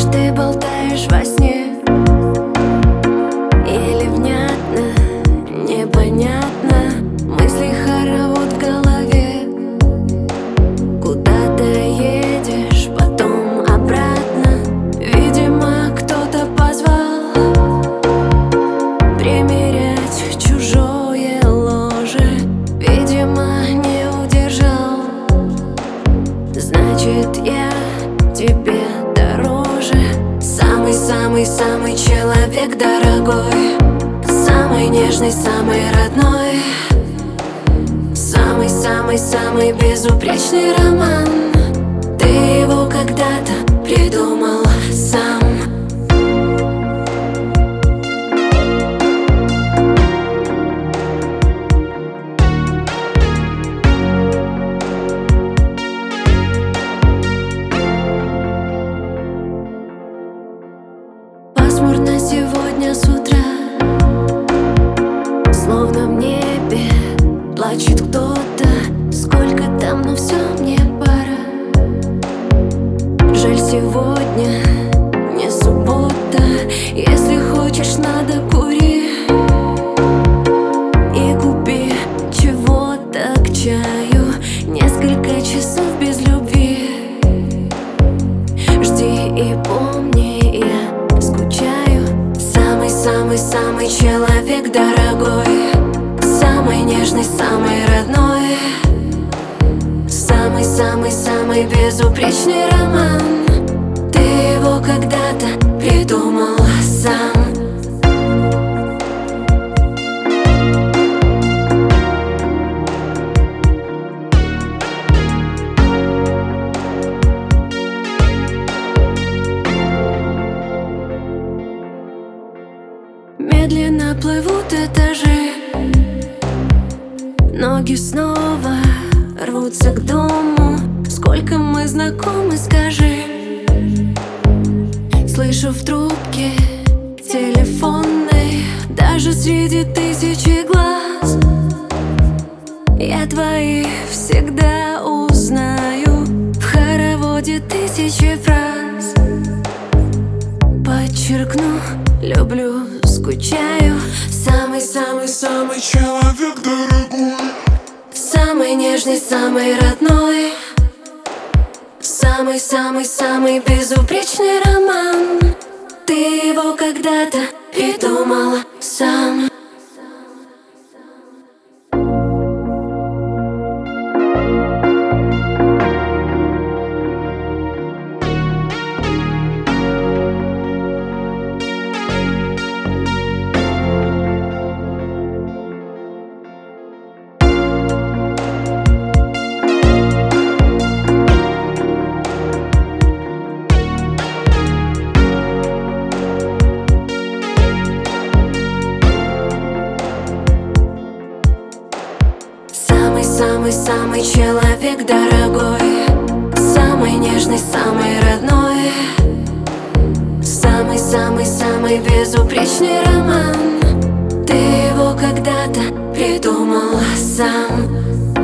Ты болтаешь во сне. Или внятно, непонятно. Мысли хоровод в голове. Куда ты едешь, потом обратно. Видимо, кто-то позвал Примерять чужое ложе. Видимо, не удержал. Значит, я Самый-самый-самый человек дорогой. Самый нежный, самый родной. Самый-самый-самый безупречный роман. Ты его когда-то сегодня с утра Словно в небе плачет кто-то человек дорогой Самый нежный, самый родной Самый-самый-самый безупречный роман. Ты его когда-то придумал сам плывут этажи. Ноги снова рвутся к дому. Сколько мы знакомы, скажи. Слышу в трубке телефонной Даже среди тысячи глаз. Я твои всегда люблю, скучаю. Самый-самый-самый человек дорогой. Самый нежный, самый родной. Самый-самый-самый безупречный роман. Ты его когда-то придумала сам Самый-самый-самый человек дорогой. Самый нежный, самый родной. Самый-самый-самый безупречный роман. Ты его когда-то придумал сам